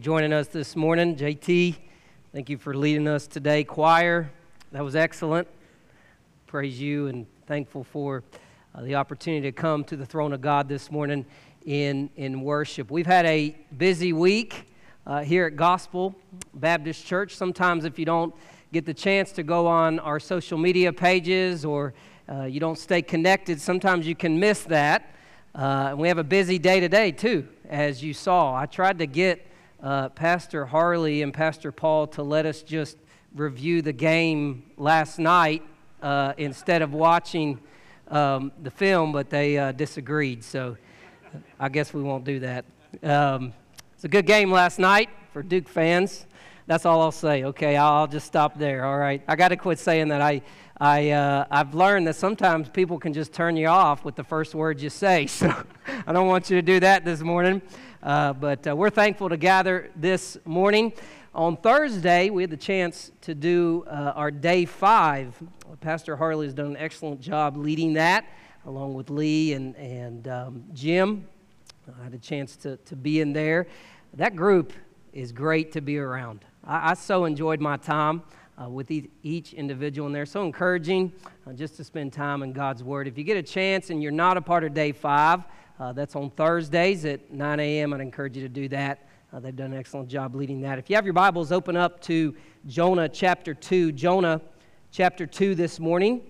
joining us this morning. JT, thank you for leading us today. Choir, that was excellent. Praise you and thankful for uh, the opportunity to come to the throne of God this morning in, in worship. We've had a busy week uh, here at Gospel Baptist Church. Sometimes, if you don't get the chance to go on our social media pages or uh, you don't stay connected, sometimes you can miss that. Uh, and we have a busy day today, too, as you saw. I tried to get uh, Pastor Harley and Pastor Paul to let us just review the game last night uh, instead of watching um, the film, but they uh, disagreed. So I guess we won't do that. Um, it's a good game last night for Duke fans. That's all I'll say. Okay, I'll just stop there. All right. I got to quit saying that. I, I, uh, I've learned that sometimes people can just turn you off with the first word you say. So I don't want you to do that this morning. Uh, but uh, we're thankful to gather this morning. On Thursday, we had the chance to do uh, our day five. Pastor Harley has done an excellent job leading that, along with Lee and, and um, Jim. I had a chance to, to be in there. That group is great to be around. I, I so enjoyed my time. Uh, with each individual in there. So encouraging uh, just to spend time in God's Word. If you get a chance and you're not a part of day five, uh, that's on Thursdays at 9 a.m. I'd encourage you to do that. Uh, they've done an excellent job leading that. If you have your Bibles, open up to Jonah chapter 2. Jonah chapter 2 this morning.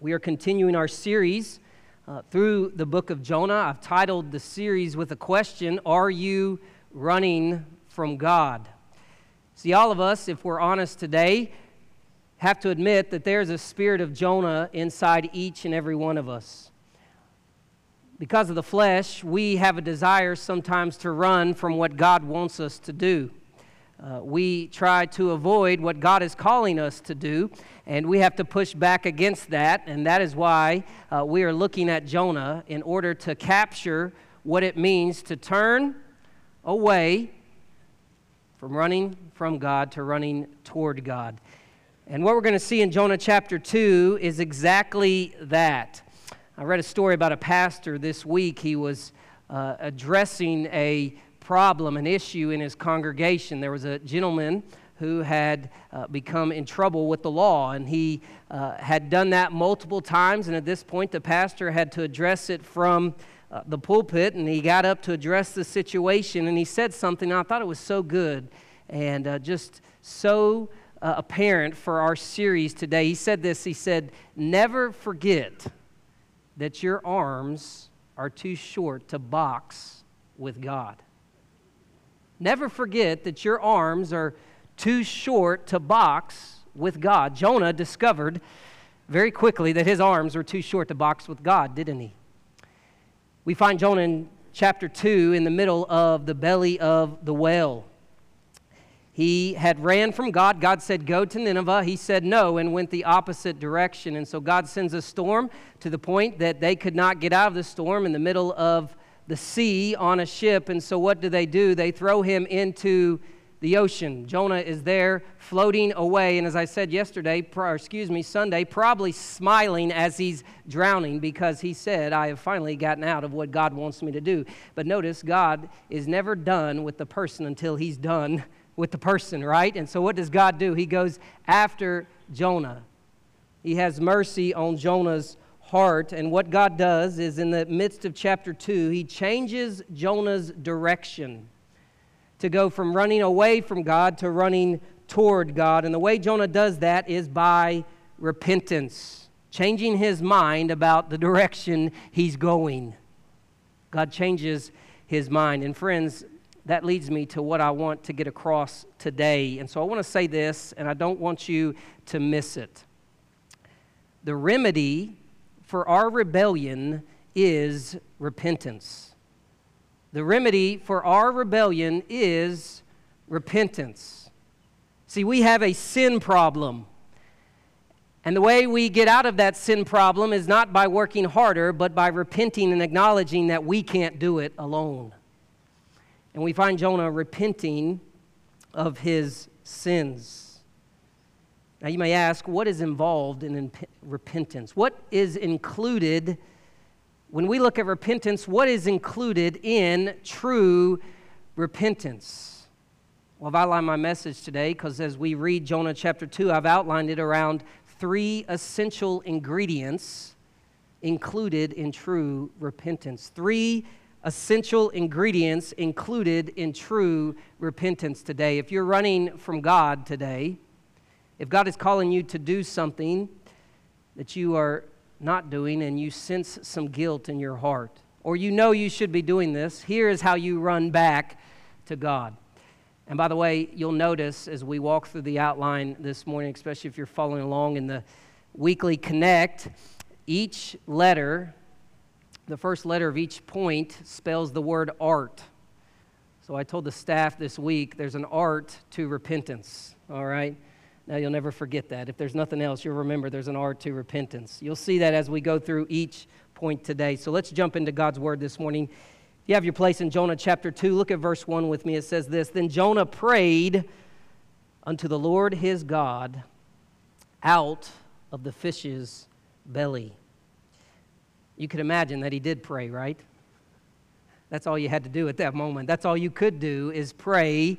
We are continuing our series uh, through the book of Jonah. I've titled the series with a question Are you running from God? See, all of us, if we're honest today, have to admit that there's a spirit of Jonah inside each and every one of us because of the flesh, we have a desire sometimes to run from what God wants us to do. Uh, we try to avoid what God is calling us to do, and we have to push back against that. And that is why uh, we are looking at Jonah in order to capture what it means to turn away from running from God to running toward God. And what we're going to see in Jonah chapter 2 is exactly that. I read a story about a pastor this week. He was uh, addressing a problem, an issue in his congregation. There was a gentleman who had uh, become in trouble with the law, and he uh, had done that multiple times. And at this point, the pastor had to address it from uh, the pulpit, and he got up to address the situation, and he said something. I thought it was so good and uh, just so uh, apparent for our series today. He said this He said, Never forget that your arms are too short to box with God. Never forget that your arms are too short to box with God. Jonah discovered very quickly that his arms were too short to box with God, didn't he? We find Jonah in chapter 2 in the middle of the belly of the whale. He had ran from God. God said, Go to Nineveh. He said no and went the opposite direction. And so God sends a storm to the point that they could not get out of the storm in the middle of the sea on a ship. And so what do they do? They throw him into the ocean. Jonah is there floating away. And as I said yesterday, or excuse me, Sunday, probably smiling as he's drowning because he said, I have finally gotten out of what God wants me to do. But notice, God is never done with the person until he's done with the person, right? And so what does God do? He goes after Jonah. He has mercy on Jonah's heart. And what God does is in the midst of chapter 2, he changes Jonah's direction to go from running away from God to running toward God. And the way Jonah does that is by repentance, changing his mind about the direction he's going. God changes his mind. And friends, that leads me to what I want to get across today. And so I want to say this, and I don't want you to miss it. The remedy for our rebellion is repentance. The remedy for our rebellion is repentance. See, we have a sin problem. And the way we get out of that sin problem is not by working harder, but by repenting and acknowledging that we can't do it alone. And we find Jonah repenting of his sins. Now, you may ask, what is involved in repentance? What is included, when we look at repentance, what is included in true repentance? Well, I've outlined my message today because as we read Jonah chapter 2, I've outlined it around three essential ingredients included in true repentance. Three essential ingredients included in true repentance today. If you're running from God today, if God is calling you to do something that you are not doing and you sense some guilt in your heart, or you know you should be doing this, here is how you run back to God. And by the way, you'll notice as we walk through the outline this morning, especially if you're following along in the weekly connect, each letter, the first letter of each point, spells the word art. So I told the staff this week there's an art to repentance, all right? Now you'll never forget that. If there's nothing else, you'll remember there's an art to repentance. You'll see that as we go through each point today. So let's jump into God's word this morning. You have your place in Jonah chapter 2. Look at verse 1 with me. It says this Then Jonah prayed unto the Lord his God out of the fish's belly. You could imagine that he did pray, right? That's all you had to do at that moment. That's all you could do is pray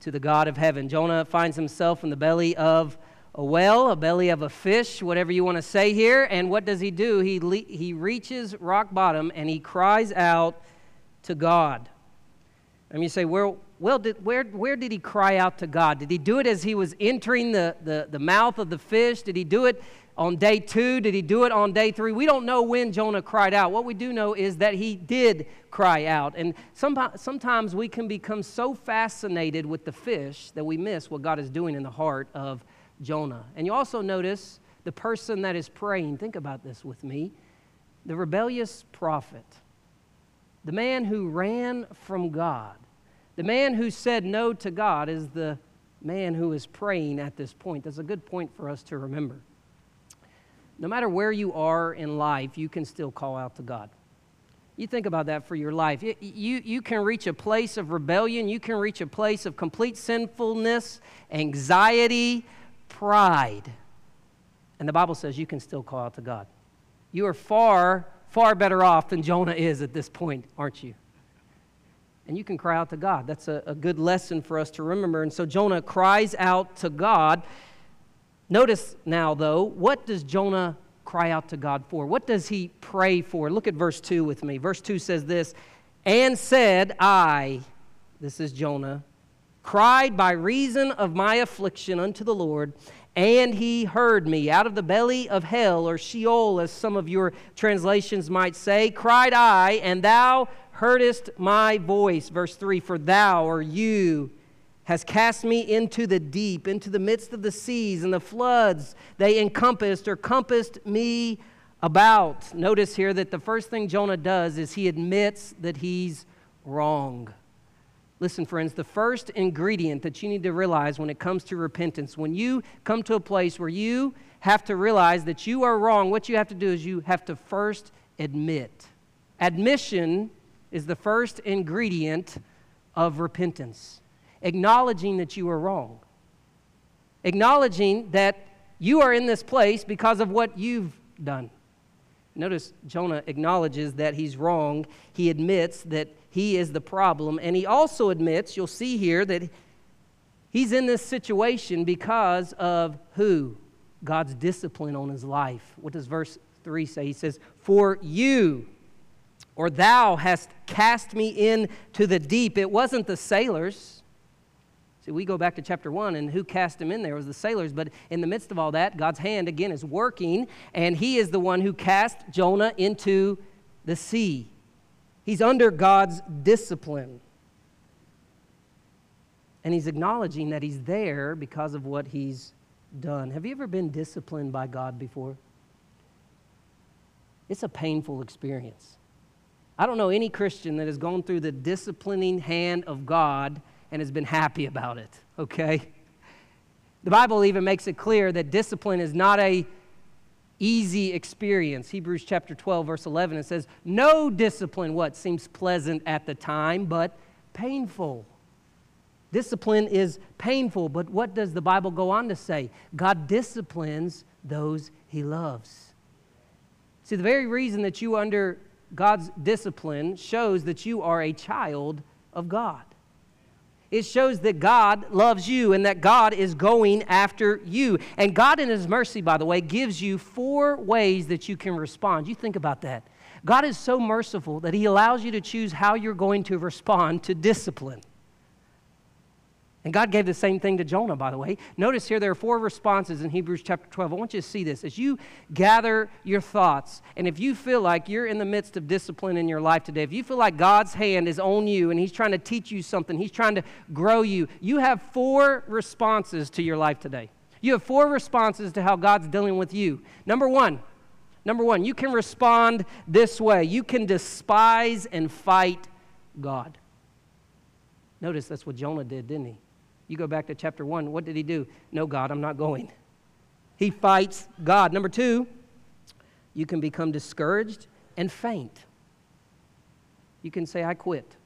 to the God of heaven. Jonah finds himself in the belly of a well, a belly of a fish, whatever you want to say here. And what does he do? He, le- he reaches rock bottom and he cries out to God. And you say, well, well did, where, where did he cry out to God? Did he do it as he was entering the, the, the mouth of the fish? Did he do it on day two? Did he do it on day three? We don't know when Jonah cried out. What we do know is that he did cry out. And sometimes we can become so fascinated with the fish that we miss what God is doing in the heart of Jonah. And you also notice the person that is praying. Think about this with me. The rebellious prophet the man who ran from God, the man who said no to God, is the man who is praying at this point. That's a good point for us to remember. No matter where you are in life, you can still call out to God. You think about that for your life. You, you, you can reach a place of rebellion, you can reach a place of complete sinfulness, anxiety, pride. And the Bible says you can still call out to God. You are far far better off than Jonah is at this point, aren't you? And you can cry out to God. That's a, a good lesson for us to remember. And so Jonah cries out to God. Notice now, though, what does Jonah cry out to God for? What does he pray for? Look at verse 2 with me. Verse 2 says this And said, I, this is Jonah, cried by reason of my affliction unto the Lord, and he heard me out of the belly of hell, or Sheol, as some of your translations might say, cried I, and thou heardest my voice. Verse 3 For thou, or you, has cast me into the deep, into the midst of the seas, and the floods they encompassed or compassed me about. Notice here that the first thing Jonah does is he admits that he's wrong. Listen, friends, the first ingredient that you need to realize when it comes to repentance, when you come to a place where you have to realize that you are wrong, what you have to do is you have to first admit. Admission is the first ingredient of repentance, acknowledging that you are wrong, acknowledging that you are in this place because of what you've done. Notice Jonah acknowledges that he's wrong. He admits that he is the problem. And he also admits, you'll see here, that he's in this situation because of who? God's discipline on his life. What does verse 3 say? He says, For you, or thou hast cast me into the deep. It wasn't the sailors. See, we go back to chapter 1, and who cast him in there? Was the sailors. But in the midst of all that, God's hand again is working, and he is the one who cast Jonah into the sea. He's under God's discipline. And he's acknowledging that he's there because of what he's done. Have you ever been disciplined by God before? It's a painful experience. I don't know any Christian that has gone through the disciplining hand of God and has been happy about it, okay? The Bible even makes it clear that discipline is not a easy experience. Hebrews chapter 12, verse 11, it says, No discipline, what seems pleasant at the time, but painful. Discipline is painful, but what does the Bible go on to say? God disciplines those he loves. See, the very reason that you under God's discipline shows that you are a child of God. It shows that God loves you and that God is going after you. And God, in His mercy, by the way, gives you four ways that you can respond. You think about that. God is so merciful that He allows you to choose how you're going to respond to discipline. And God gave the same thing to Jonah, by the way. Notice here there are four responses in Hebrews chapter 12. I want you to see this. As you gather your thoughts, and if you feel like you're in the midst of discipline in your life today, if you feel like God's hand is on you and He's trying to teach you something, He's trying to grow you, you have four responses to your life today. You have four responses to how God's dealing with you. Number one, number one, you can respond this way you can despise and fight God. Notice that's what Jonah did, didn't he? You go back to chapter 1, what did he do? No, God, I'm not going. He fights God. Number two, you can become discouraged and faint. You can say, I quit.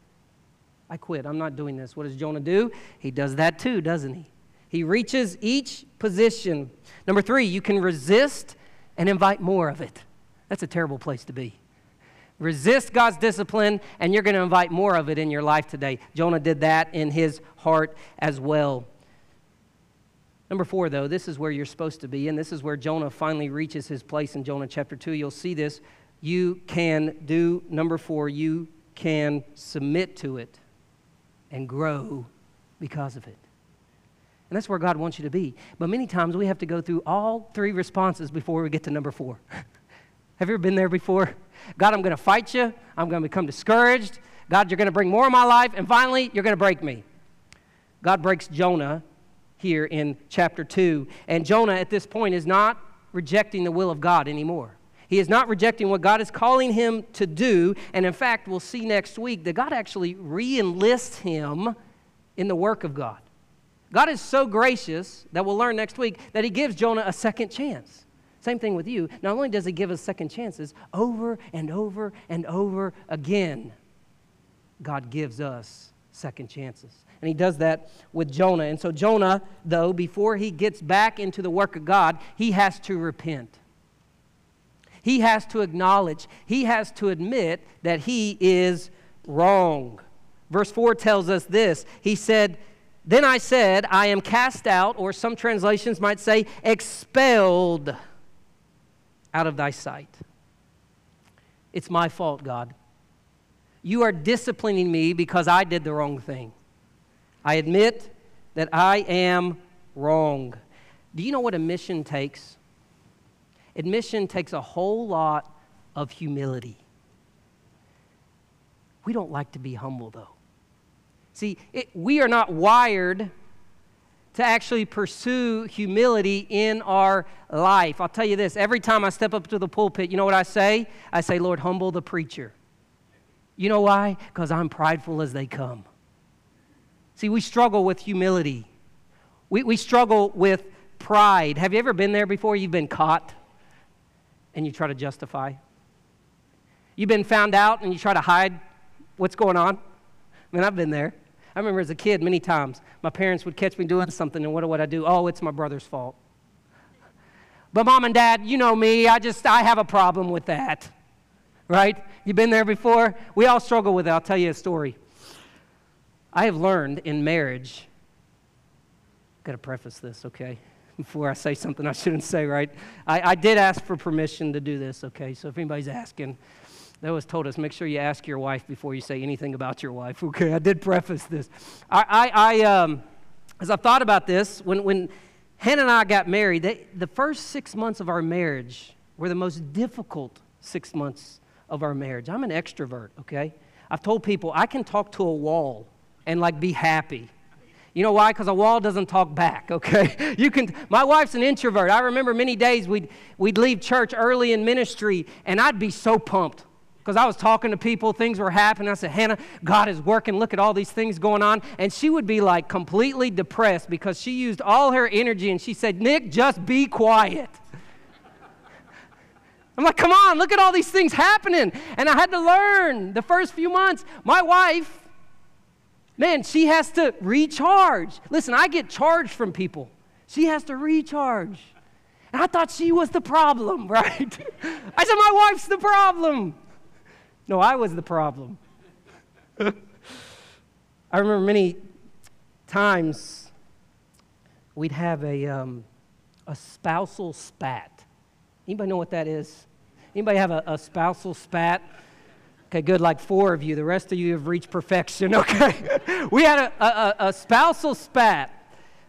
I quit. I'm not doing this. What does Jonah do? He does that too, doesn't he? He reaches each position. Number three, you can resist and invite more of it. That's a terrible place to be. Resist God's discipline, and you're going to invite more of it in your life today. Jonah did that in his heart as well. Number four, though, this is where you're supposed to be, and this is where Jonah finally reaches his place in Jonah chapter 2. You'll see this. You can do, number four, you can submit to it and grow because of it. And that's where God wants you to be. But many times we have to go through all three responses before we get to number four. have you ever been there before? God, I'm going to fight you. I'm going to become discouraged. God, you're going to bring more in my life. And finally, you're going to break me. God breaks Jonah here in chapter 2. And Jonah at this point is not rejecting the will of God anymore. He is not rejecting what God is calling him to do. And in fact, we'll see next week that God actually re enlists him in the work of God. God is so gracious that we'll learn next week that he gives Jonah a second chance. Same thing with you. Not only does He give us second chances, over and over and over again, God gives us second chances. And He does that with Jonah. And so, Jonah, though, before he gets back into the work of God, he has to repent. He has to acknowledge, he has to admit that he is wrong. Verse 4 tells us this He said, Then I said, I am cast out, or some translations might say, expelled out of thy sight. It's my fault, God. You are disciplining me because I did the wrong thing. I admit that I am wrong. Do you know what admission takes? Admission takes a whole lot of humility. We don't like to be humble, though. See, it, we are not wired to actually pursue humility in our life. I'll tell you this every time I step up to the pulpit, you know what I say? I say, Lord, humble the preacher. You know why? Because I'm prideful as they come. See, we struggle with humility, we, we struggle with pride. Have you ever been there before? You've been caught and you try to justify. You've been found out and you try to hide what's going on. I mean, I've been there. I remember as a kid, many times, my parents would catch me doing something, and what would I do? Oh, it's my brother's fault. But mom and dad, you know me, I just, I have a problem with that. Right? You've been there before? We all struggle with it. I'll tell you a story. I have learned in marriage, I've got to preface this, okay? Before I say something I shouldn't say, right? I, I did ask for permission to do this, okay? So if anybody's asking, they always told us make sure you ask your wife before you say anything about your wife. Okay, I did preface this. I, I, I um, as I thought about this, when, when Hannah and I got married, they, the first six months of our marriage were the most difficult six months of our marriage. I'm an extrovert, okay? I've told people I can talk to a wall and like be happy. You know why? Because a wall doesn't talk back, okay? You can my wife's an introvert. I remember many days we'd we'd leave church early in ministry and I'd be so pumped because I was talking to people, things were happening. I said, Hannah, God is working. Look at all these things going on. And she would be like completely depressed because she used all her energy and she said, Nick, just be quiet. I'm like, come on, look at all these things happening. And I had to learn the first few months. My wife, man, she has to recharge. Listen, I get charged from people, she has to recharge. And I thought she was the problem, right? I said, my wife's the problem. No, I was the problem. I remember many times we'd have a, um, a spousal spat. Anybody know what that is? Anybody have a, a spousal spat? Okay, good, like four of you. The rest of you have reached perfection, okay? we had a, a, a spousal spat.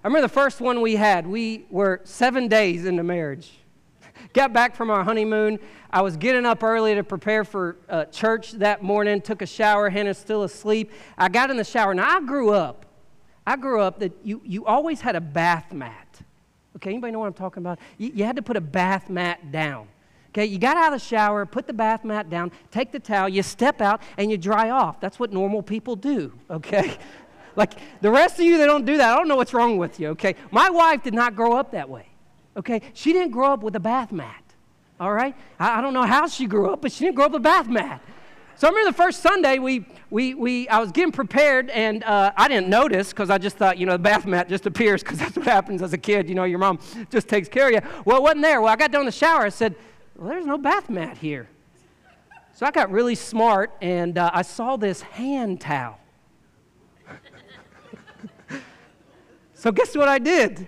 I remember the first one we had. We were seven days into marriage. Got back from our honeymoon. I was getting up early to prepare for uh, church that morning, took a shower, Hannah's still asleep. I got in the shower. Now, I grew up, I grew up that you, you always had a bath mat. Okay, anybody know what I'm talking about? You, you had to put a bath mat down. Okay, you got out of the shower, put the bath mat down, take the towel, you step out, and you dry off. That's what normal people do, okay? like the rest of you that don't do that, I don't know what's wrong with you, okay? My wife did not grow up that way, okay? She didn't grow up with a bath mat, all right? I, I don't know how she grew up, but she didn't grow up with a bath mat. So I remember the first Sunday we, we, we I was getting prepared and uh, I didn't notice because I just thought, you know, the bath mat just appears because that's what happens as a kid. You know, your mom just takes care of you. Well, it wasn't there. Well, I got down the shower. I said, well, there's no bath mat here. So I got really smart and uh, I saw this hand towel. so guess what I did?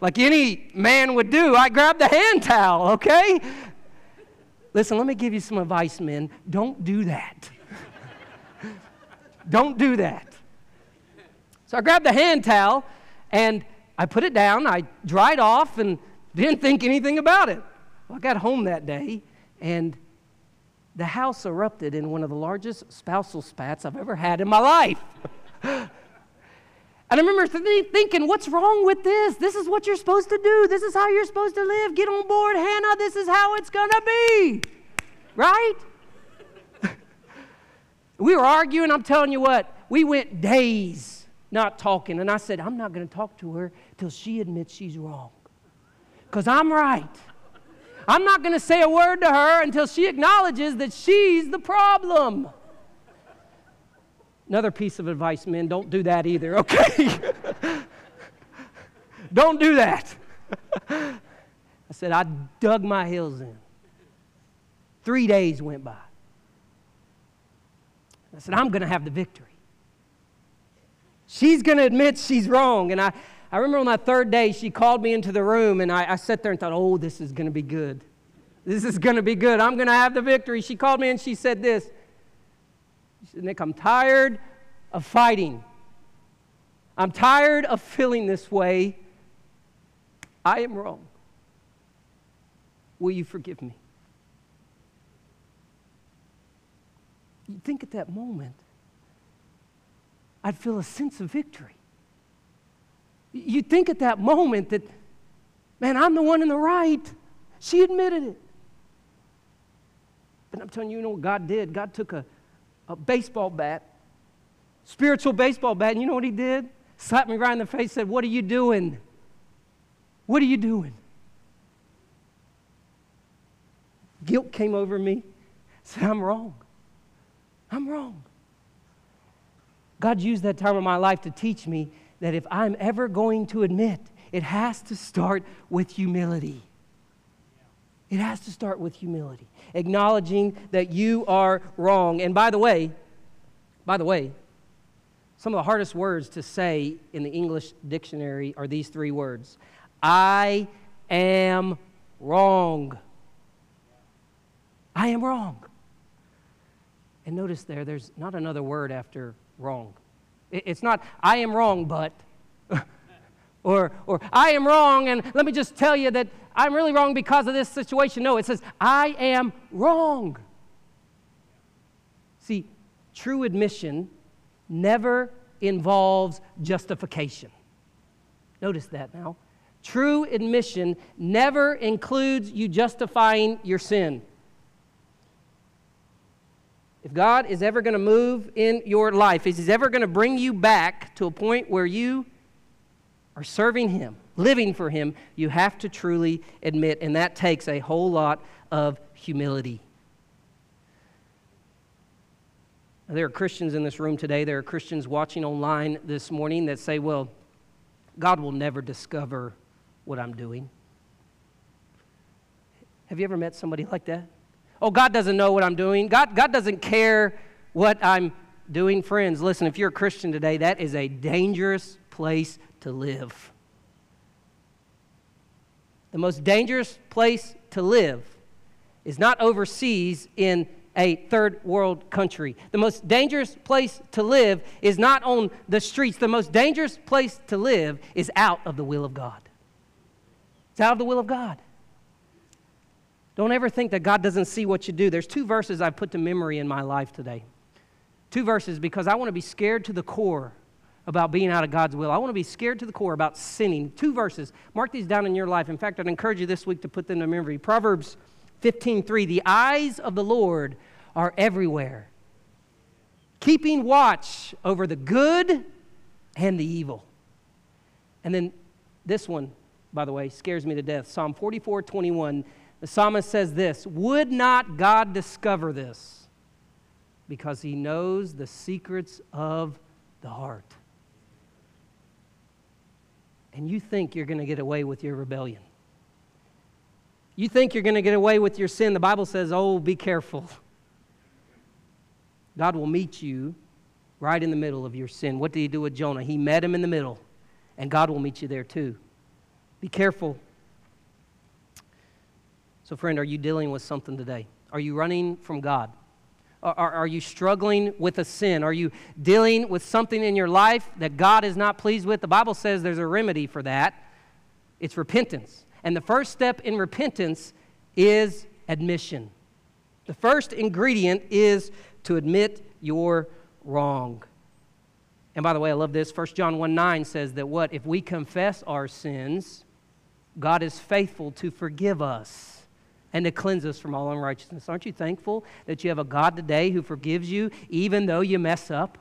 Like any man would do, I grabbed the hand towel, okay? Listen, let me give you some advice, men. Don't do that. Don't do that. So I grabbed the hand towel and I put it down. I dried off and didn't think anything about it. Well, I got home that day and the house erupted in one of the largest spousal spats I've ever had in my life. and I remember th- thinking, what's wrong with this? This is what you're supposed to do. This is how you're supposed to live. Get on board, Hannah. This is how it's going to be. Right? we were arguing. I'm telling you what, we went days not talking. And I said, I'm not going to talk to her till she admits she's wrong. Because I'm right. I'm not going to say a word to her until she acknowledges that she's the problem. Another piece of advice, men, don't do that either, okay? don't do that. I said, I dug my heels in. Three days went by. I said, I'm going to have the victory. She's going to admit she's wrong. And I, I remember on that third day, she called me into the room, and I, I sat there and thought, oh, this is going to be good. This is going to be good. I'm going to have the victory. She called me and she said this. Nick, I'm tired of fighting. I'm tired of feeling this way. I am wrong. Will you forgive me? You think at that moment, I'd feel a sense of victory. You think at that moment that, man, I'm the one in the right. She admitted it. But I'm telling you, you know what God did? God took a, a baseball bat, spiritual baseball bat, and you know what He did? Slapped me right in the face, said, What are you doing? What are you doing? Guilt came over me. said, I'm wrong. I'm wrong. God used that time of my life to teach me that if I'm ever going to admit, it has to start with humility. It has to start with humility, acknowledging that you are wrong. And by the way, by the way, some of the hardest words to say in the English dictionary are these three words I am wrong. I am wrong. And notice there, there's not another word after wrong. It's not, I am wrong, but, or, or I am wrong, and let me just tell you that I'm really wrong because of this situation. No, it says, I am wrong. See, true admission never involves justification. Notice that now. True admission never includes you justifying your sin. If God is ever going to move in your life, if He's ever going to bring you back to a point where you are serving Him, living for Him, you have to truly admit, and that takes a whole lot of humility. There are Christians in this room today, there are Christians watching online this morning that say, well, God will never discover what I'm doing. Have you ever met somebody like that? oh, God doesn't know what I'm doing. God, God doesn't care what I'm doing. Friends, listen, if you're a Christian today, that is a dangerous place to live. The most dangerous place to live is not overseas in a third world country. The most dangerous place to live is not on the streets. The most dangerous place to live is out of the will of God. It's out of the will of God. Don't ever think that God doesn't see what you do. There's two verses I've put to memory in my life today. Two verses because I want to be scared to the core about being out of God's will. I want to be scared to the core about sinning. Two verses. Mark these down in your life. In fact, I'd encourage you this week to put them to memory. Proverbs 15:3. The eyes of the Lord are everywhere, keeping watch over the good and the evil. And then this one, by the way, scares me to death. Psalm 44:21. The psalmist says this Would not God discover this? Because he knows the secrets of the heart. And you think you're going to get away with your rebellion. You think you're going to get away with your sin. The Bible says, oh, be careful. God will meet you right in the middle of your sin. What did he do with Jonah? He met him in the middle, and God will meet you there too. Be careful so, friend, are you dealing with something today? Are you running from God? Are, are, you struggling with a sin? Are you dealing with something in your life that God is not pleased with? The Bible says there's a remedy for that it's repentance. And the first step in repentance is admission. The first ingredient is to admit you're wrong. And by the way, I love this. 1 John 1 9 says that what? If we confess our sins, God is faithful to forgive us and to cleanse us from all unrighteousness. Aren't you thankful that you have a God today who forgives you even though you mess up?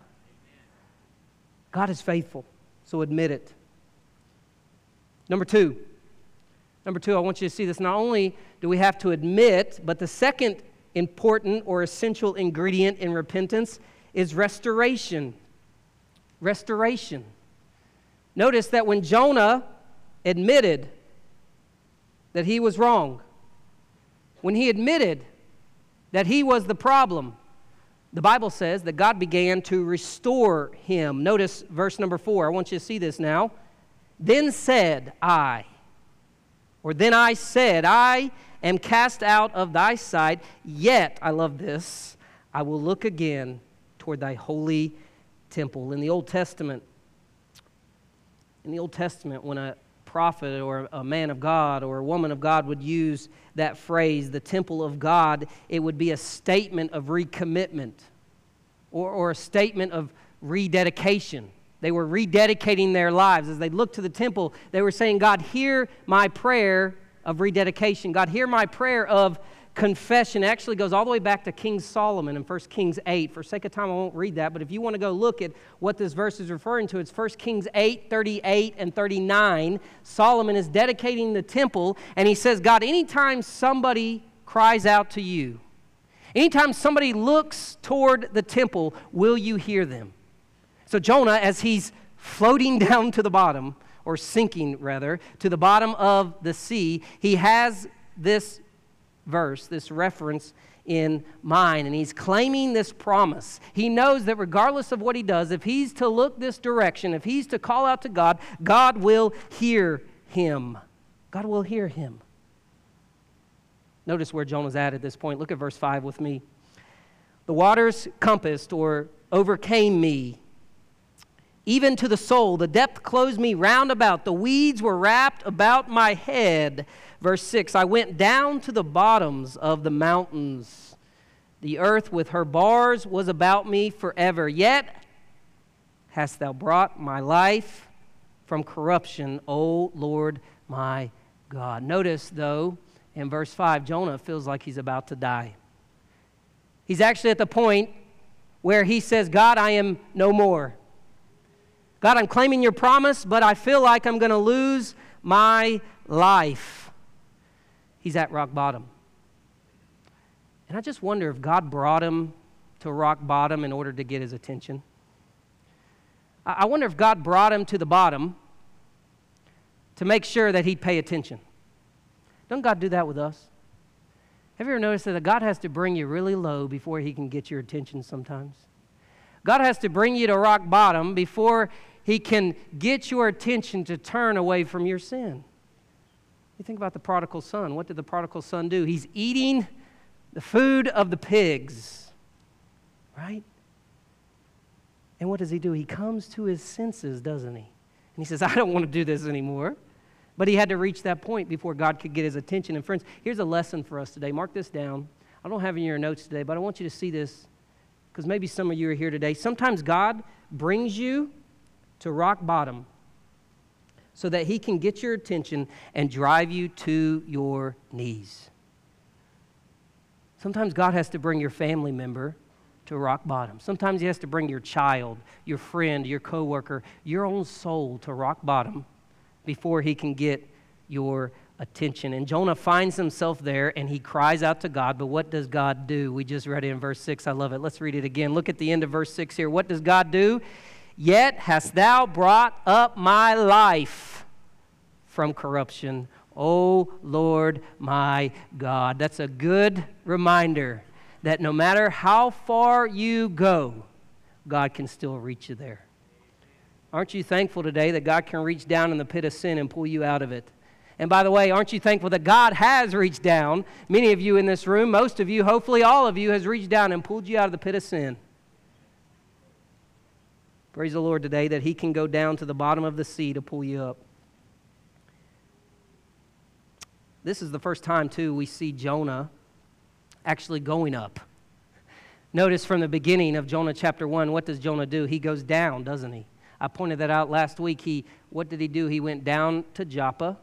God is faithful, so admit it. Number two, number two, I want you to see this. Not only do we have to admit, but the second important or essential ingredient in repentance is restoration. Restoration. Notice that when Jonah admitted that he was wrong, when he admitted that he was the problem, the Bible says that God began to restore him. Notice verse number four. I want you to see this now. Then said I, or then I said, I am cast out of thy sight, yet, I love this, I will look again toward thy holy temple. In the Old Testament, in the Old Testament, when a prophet or a man of God or a woman of God would use that phrase, the temple of God, it would be a statement of recommitment or, or a statement of rededication. They were rededicating their lives. As they looked to the temple, they were saying, God, hear my prayer of rededication. God, hear my prayer of confession actually goes all the way back to King Solomon in 1 Kings 8. For sake of time, I won't read that, but if you want to go look at what this verse is referring to, it's 1 Kings 8, 38, and 39. Solomon is dedicating the temple, and he says, God, anytime somebody cries out to you, anytime somebody looks toward the temple, will you hear them? So Jonah, as he's floating down to the bottom, or sinking rather, to the bottom of the sea, he has this verse, this reference in mind, and he's claiming this promise. He knows that regardless of what he does, if he's to look this direction, if he's to call out to God, God will hear him. God will hear him. Notice where Jonah's at at this point. Look at verse 5 with me. The waters compassed or overcame me, even to the soul. The depth closed me round about. The weeds were wrapped about my head. Verse 6 I went down to the bottoms of the mountains. The earth with her bars was about me forever. Yet hast thou brought my life from corruption, O Lord my God. Notice, though, in verse 5, Jonah feels like he's about to die. He's actually at the point where he says, God, I am no more. God, I'm claiming your promise, but I feel like I'm going to lose my life he's at rock bottom. And I just wonder if God brought him to rock bottom in order to get his attention. I wonder if God brought him to the bottom to make sure that he'd pay attention. Don't God do that with us? Have you ever noticed that God has to bring you really low before he can get your attention sometimes? God has to bring you to rock bottom before he can get your attention to turn away from your sin. You think about the prodigal son. What did the prodigal son do? He's eating the food of the pigs, right? And what does he do? He comes to his senses, doesn't he? And he says, I don't want to do this anymore. But he had to reach that point before God could get his attention. And friends, here's a lesson for us today. Mark this down. I don't have in your notes today, but I want you to see this because maybe some of you are here today. Sometimes God brings you to rock bottom so that he can get your attention and drive you to your knees. Sometimes God has to bring your family member to rock bottom. Sometimes he has to bring your child, your friend, your coworker, your own soul to rock bottom before he can get your attention. And Jonah finds himself there and he cries out to God, but what does God do? We just read it in verse 6. I love it. Let's read it again. Look at the end of verse 6 here. What does God do? Yet hast thou brought up my life from corruption, O Lord my God. That's a good reminder that no matter how far you go, God can still reach you there. Aren't you thankful today that God can reach down in the pit of sin and pull you out of it? And by the way, aren't you thankful that God has reached down? Many of you in this room, most of you, hopefully all of you, has reached down and pulled you out of the pit of sin. Praise the Lord today that He can go down to the bottom of the sea to pull you up. This is the first time, too, we see Jonah actually going up. Notice from the beginning of Jonah chapter 1, what does Jonah do? He goes down, doesn't he? I pointed that out last week. He, what did he do? He went down to Joppa.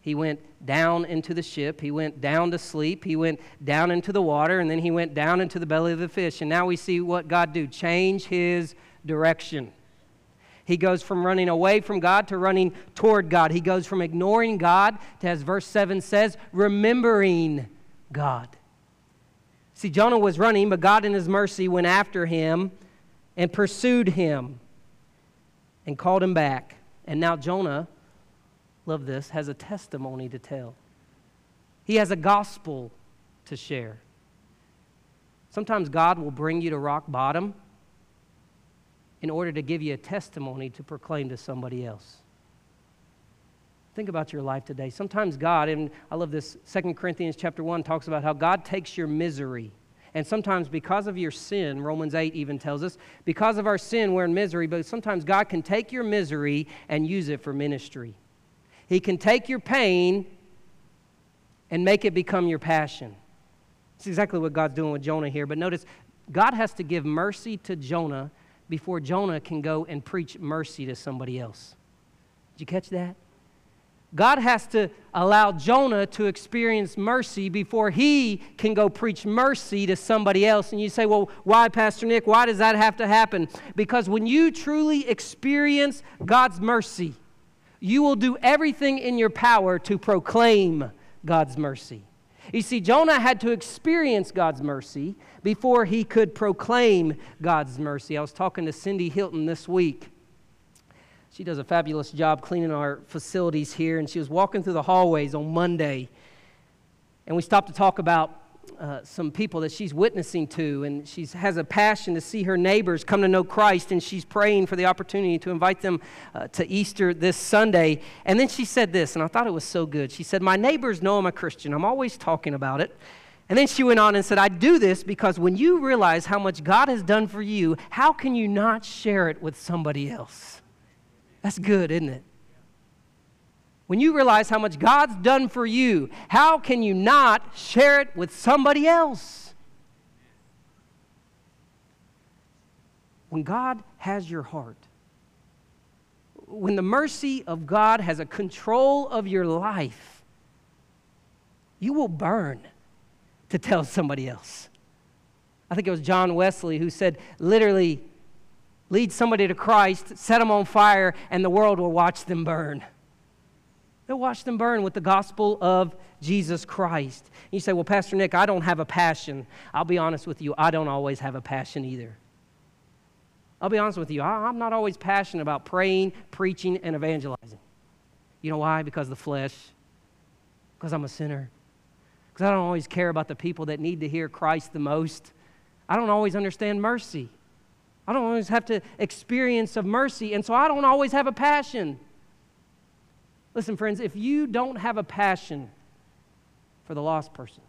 He went down into the ship. He went down to sleep. He went down into the water, and then he went down into the belly of the fish. And now we see what God do change his direction. He goes from running away from God to running toward God. He goes from ignoring God to, as verse 7 says, remembering God. See, Jonah was running, but God in his mercy went after him and pursued him and called him back. And now Jonah, love this, has a testimony to tell. He has a gospel to share. Sometimes God will bring you to rock bottom in order to give you a testimony to proclaim to somebody else. Think about your life today. Sometimes God, and I love this, Second Corinthians chapter 1 talks about how God takes your misery and sometimes, because of your sin, Romans 8 even tells us, because of our sin, we're in misery, but sometimes God can take your misery and use it for ministry. He can take your pain and make it become your passion. It's exactly what God's doing with Jonah here. But notice, God has to give mercy to Jonah before Jonah can go and preach mercy to somebody else. Did you catch that? God has to allow Jonah to experience mercy before he can go preach mercy to somebody else. And you say, well, why, Pastor Nick? Why does that have to happen? Because when you truly experience God's mercy, you will do everything in your power to proclaim God's mercy. You see, Jonah had to experience God's mercy before he could proclaim God's mercy. I was talking to Cindy Hilton this week she does a fabulous job cleaning our facilities here, and she was walking through the hallways on Monday. And we stopped to talk about uh, some people that she's witnessing to, and she has a passion to see her neighbors come to know Christ, and she's praying for the opportunity to invite them uh, to Easter this Sunday. And then she said this, and I thought it was so good. She said, My neighbors know I'm a Christian, I'm always talking about it. And then she went on and said, I do this because when you realize how much God has done for you, how can you not share it with somebody else? That's good, isn't it? When you realize how much God's done for you, how can you not share it with somebody else? When God has your heart, when the mercy of God has a control of your life, you will burn to tell somebody else. I think it was John Wesley who said, literally, lead somebody to Christ, set them on fire, and the world will watch them burn. They'll watch them burn with the gospel of Jesus Christ. You say, Well, Pastor Nick, I don't have a passion. I'll be honest with you, I don't always have a passion either. I'll be honest with you, I'm not always passionate about praying, preaching, and evangelizing. You know why? Because of the flesh, because I'm a sinner, because I don't always care about the people that need to hear Christ the most. I don't always understand mercy. I don't always have to experience of mercy, and so I don't always have a passion. Listen, friends, if you don't have a passion for the lost person,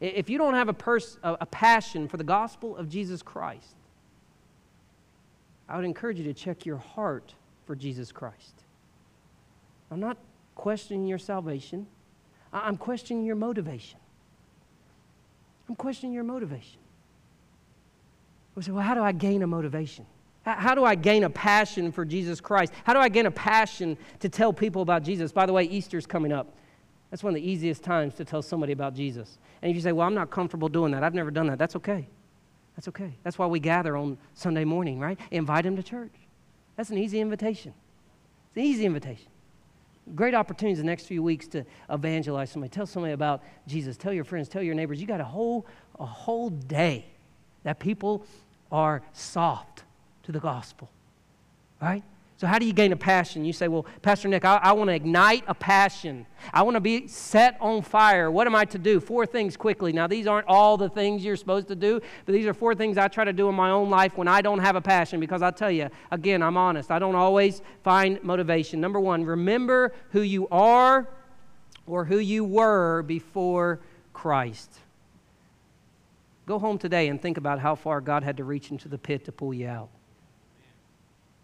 if you don't have a, pers- a passion for the gospel of Jesus Christ, I would encourage you to check your heart for Jesus Christ. I'm not questioning your salvation, I'm questioning your motivation. I'm questioning your motivation. We say, well, how do I gain a motivation? How do I gain a passion for Jesus Christ? How do I gain a passion to tell people about Jesus? By the way, Easter's coming up. That's one of the easiest times to tell somebody about Jesus. And if you say, well, I'm not comfortable doing that, I've never done that, that's okay. That's okay. That's why we gather on Sunday morning, right? Invite them to church. That's an easy invitation. It's an easy invitation. Great opportunities the next few weeks to evangelize somebody. Tell somebody about Jesus. Tell your friends. Tell your neighbors. You got a whole, a whole day that people are soft to the gospel, right? So, how do you gain a passion? You say, Well, Pastor Nick, I, I want to ignite a passion. I want to be set on fire. What am I to do? Four things quickly. Now, these aren't all the things you're supposed to do, but these are four things I try to do in my own life when I don't have a passion because I tell you, again, I'm honest, I don't always find motivation. Number one, remember who you are or who you were before Christ. Go home today and think about how far God had to reach into the pit to pull you out.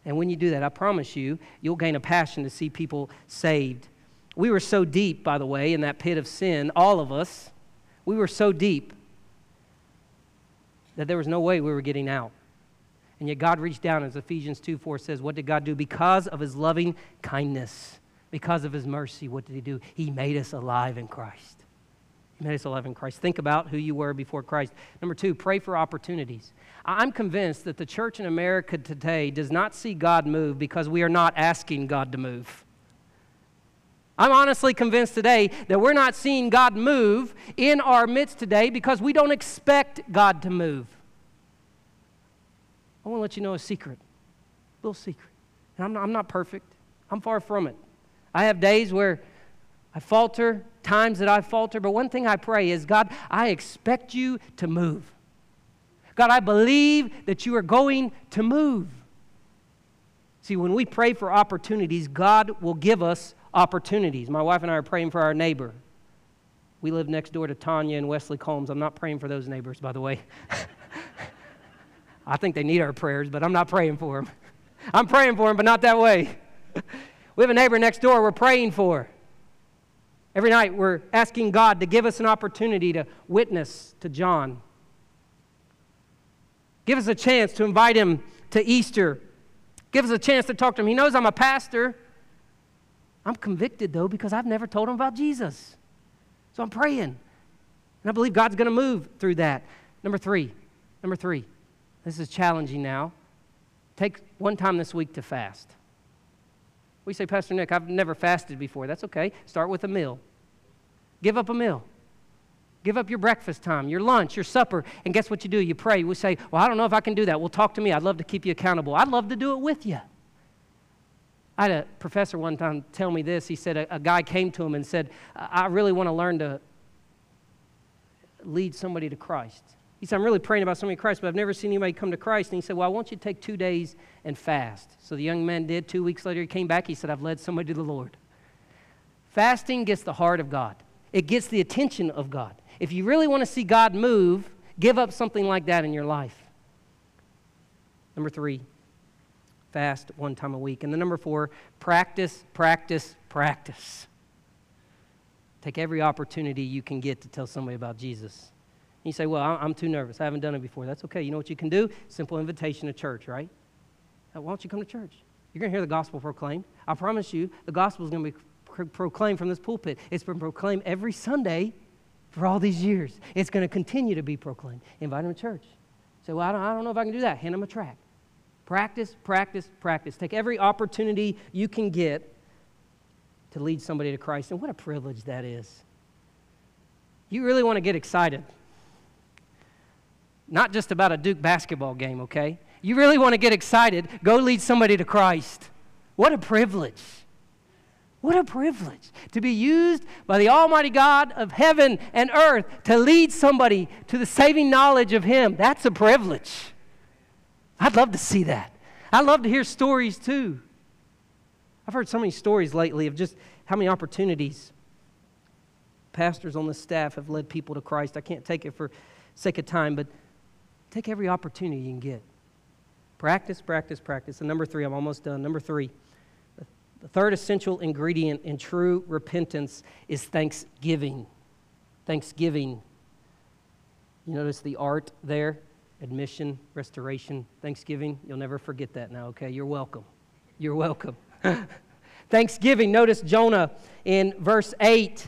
And when you do that, I promise you, you'll gain a passion to see people saved. We were so deep, by the way, in that pit of sin, all of us, we were so deep that there was no way we were getting out. And yet God reached down, as Ephesians 2 4 says, What did God do? Because of his loving kindness, because of his mercy, what did he do? He made us alive in Christ. Made us alive in Christ. Think about who you were before Christ. Number two, pray for opportunities. I'm convinced that the church in America today does not see God move because we are not asking God to move. I'm honestly convinced today that we're not seeing God move in our midst today because we don't expect God to move. I want to let you know a secret, a little secret. And I'm not, I'm not perfect, I'm far from it. I have days where I falter, times that I falter, but one thing I pray is God, I expect you to move. God, I believe that you are going to move. See, when we pray for opportunities, God will give us opportunities. My wife and I are praying for our neighbor. We live next door to Tanya and Wesley Combs. I'm not praying for those neighbors, by the way. I think they need our prayers, but I'm not praying for them. I'm praying for them, but not that way. we have a neighbor next door we're praying for. Every night we're asking God to give us an opportunity to witness to John. Give us a chance to invite him to Easter. Give us a chance to talk to him. He knows I'm a pastor. I'm convicted, though, because I've never told him about Jesus. So I'm praying. And I believe God's going to move through that. Number three, number three, this is challenging now. Take one time this week to fast. We say, Pastor Nick, I've never fasted before. That's okay. Start with a meal. Give up a meal. Give up your breakfast time, your lunch, your supper, and guess what you do? You pray. We say, Well, I don't know if I can do that. Well, talk to me. I'd love to keep you accountable. I'd love to do it with you. I had a professor one time tell me this. He said a, a guy came to him and said, I really want to learn to lead somebody to Christ. He said, I'm really praying about somebody Christ, but I've never seen anybody come to Christ. And he said, Well, I want you to take two days and fast. So the young man did. Two weeks later, he came back. He said, I've led somebody to the Lord. Fasting gets the heart of God, it gets the attention of God. If you really want to see God move, give up something like that in your life. Number three, fast one time a week. And the number four, practice, practice, practice. Take every opportunity you can get to tell somebody about Jesus. You say, Well, I'm too nervous. I haven't done it before. That's okay. You know what you can do? Simple invitation to church, right? Why don't you come to church? You're going to hear the gospel proclaimed. I promise you, the gospel is going to be proclaimed from this pulpit. It's been proclaimed every Sunday for all these years. It's going to continue to be proclaimed. Invite them to church. Say, well, I don't, I don't know if I can do that. Hand them a tract. Practice, practice, practice. Take every opportunity you can get to lead somebody to Christ. And what a privilege that is. You really want to get excited. Not just about a Duke basketball game, okay? You really want to get excited, go lead somebody to Christ. What a privilege. What a privilege to be used by the Almighty God of heaven and earth to lead somebody to the saving knowledge of Him. That's a privilege. I'd love to see that. I'd love to hear stories too. I've heard so many stories lately of just how many opportunities pastors on the staff have led people to Christ. I can't take it for sake of time, but take every opportunity you can get. Practice, practice, practice. And number three, I'm almost done. Number three, the third essential ingredient in true repentance is thanksgiving. Thanksgiving. You notice the art there? Admission, restoration, thanksgiving. You'll never forget that now, okay? You're welcome. You're welcome. thanksgiving. Notice Jonah in verse 8.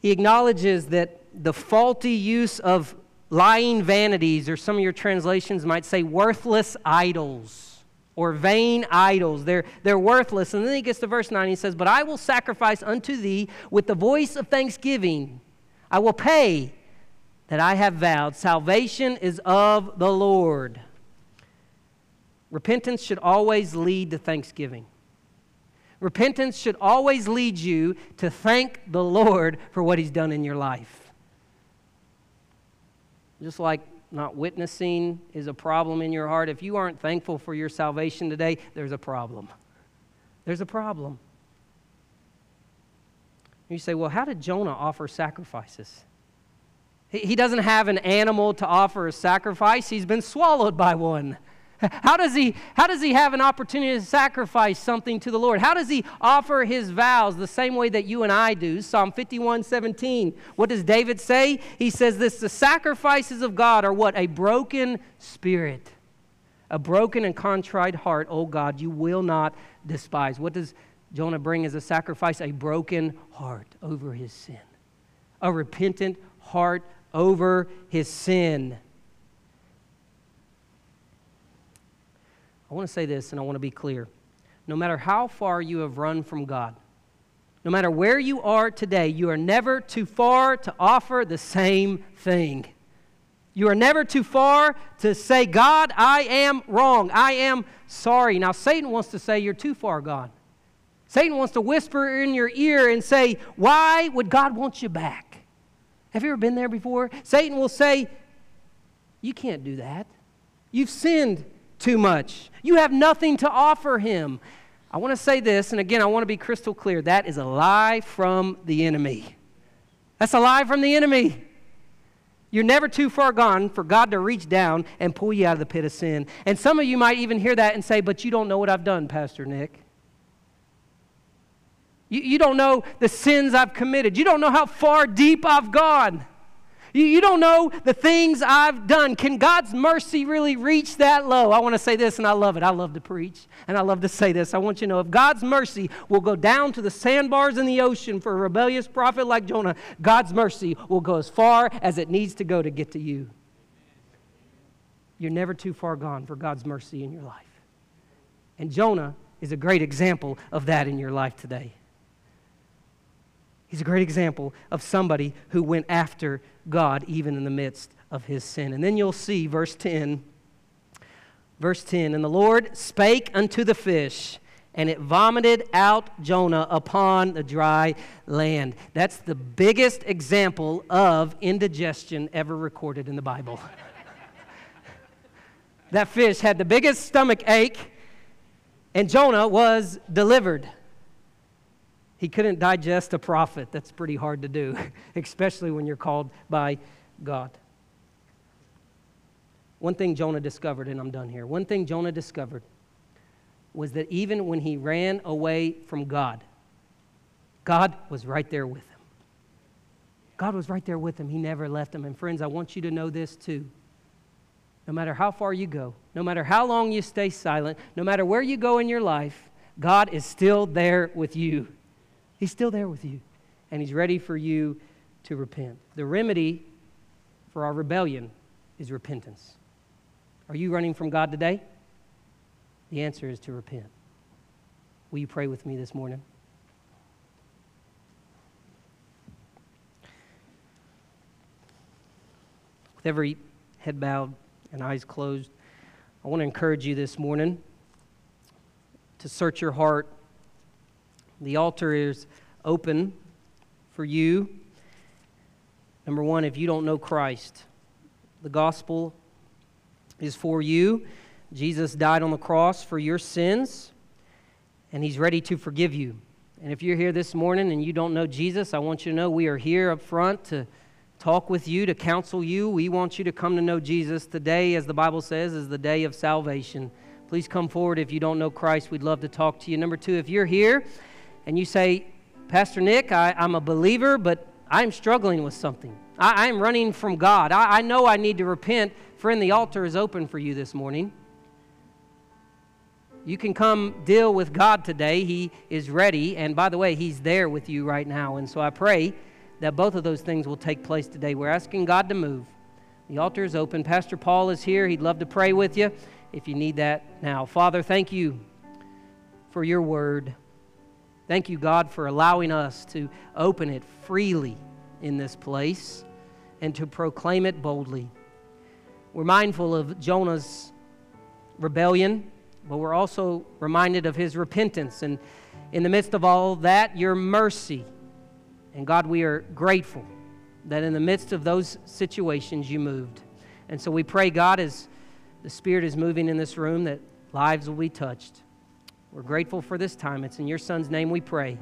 He acknowledges that the faulty use of lying vanities, or some of your translations might say worthless idols or vain idols. They're, they're worthless. And then he gets to verse 9. He says, But I will sacrifice unto thee with the voice of thanksgiving. I will pay that I have vowed. Salvation is of the Lord. Repentance should always lead to thanksgiving. Repentance should always lead you to thank the Lord for what He's done in your life. Just like not witnessing is a problem in your heart, if you aren't thankful for your salvation today, there's a problem. There's a problem. You say, well, how did Jonah offer sacrifices? He doesn't have an animal to offer a sacrifice, he's been swallowed by one. How does, he, how does he have an opportunity to sacrifice something to the Lord? How does he offer his vows the same way that you and I do? Psalm 51 17. What does David say? He says this the sacrifices of God are what? A broken spirit. A broken and contrite heart, oh God, you will not despise. What does Jonah bring as a sacrifice? A broken heart over his sin, a repentant heart over his sin. I want to say this and I want to be clear. No matter how far you have run from God, no matter where you are today, you are never too far to offer the same thing. You are never too far to say, God, I am wrong. I am sorry. Now, Satan wants to say you're too far gone. Satan wants to whisper in your ear and say, Why would God want you back? Have you ever been there before? Satan will say, You can't do that. You've sinned too much. You have nothing to offer him. I want to say this, and again, I want to be crystal clear. That is a lie from the enemy. That's a lie from the enemy. You're never too far gone for God to reach down and pull you out of the pit of sin. And some of you might even hear that and say, But you don't know what I've done, Pastor Nick. You, you don't know the sins I've committed. You don't know how far deep I've gone. You, you don't know the things I've done. Can God's mercy really reach that low? I want to say this, and I love it. I love to preach, and I love to say this. I want you to know if God's mercy will go down to the sandbars in the ocean for a rebellious prophet like Jonah, God's mercy will go as far as it needs to go to get to you. You're never too far gone for God's mercy in your life. And Jonah is a great example of that in your life today. He's a great example of somebody who went after God even in the midst of his sin. And then you'll see verse 10. Verse 10 And the Lord spake unto the fish, and it vomited out Jonah upon the dry land. That's the biggest example of indigestion ever recorded in the Bible. that fish had the biggest stomach ache, and Jonah was delivered. He couldn't digest a prophet. That's pretty hard to do, especially when you're called by God. One thing Jonah discovered, and I'm done here. One thing Jonah discovered was that even when he ran away from God, God was right there with him. God was right there with him. He never left him. And friends, I want you to know this too. No matter how far you go, no matter how long you stay silent, no matter where you go in your life, God is still there with you. He's still there with you, and He's ready for you to repent. The remedy for our rebellion is repentance. Are you running from God today? The answer is to repent. Will you pray with me this morning? With every head bowed and eyes closed, I want to encourage you this morning to search your heart the altar is open for you. Number one, if you don't know Christ, the gospel is for you. Jesus died on the cross for your sins, and He's ready to forgive you. And if you're here this morning and you don't know Jesus, I want you to know we are here up front to talk with you, to counsel you. We want you to come to know Jesus. Today, as the Bible says, is the day of salvation. Please come forward if you don't know Christ. We'd love to talk to you. Number two, if you're here and you say, Pastor Nick, I, am a believer, but I'm struggling with something. I, am running from God. I, I know I need to repent. Friend, the altar is open for you this morning. You can come deal with God today. He is ready. And by the way, He's there with you right now. And so I pray that both of those things will take place today. We're asking God to move. The altar is open. Pastor Paul is here. He'd love to pray with you if you need that now. Father, thank you for your word. Thank you, God, for allowing us to open it freely in this place and to proclaim it boldly. We're mindful of Jonah's rebellion but we're also reminded of his repentance. And in the midst of all that, your mercy. And God, we are grateful that in the midst of those situations, you moved. And so we pray, God, as the Spirit is moving in this room, that lives will be touched. We're grateful for this time. It's in your Son's name we pray.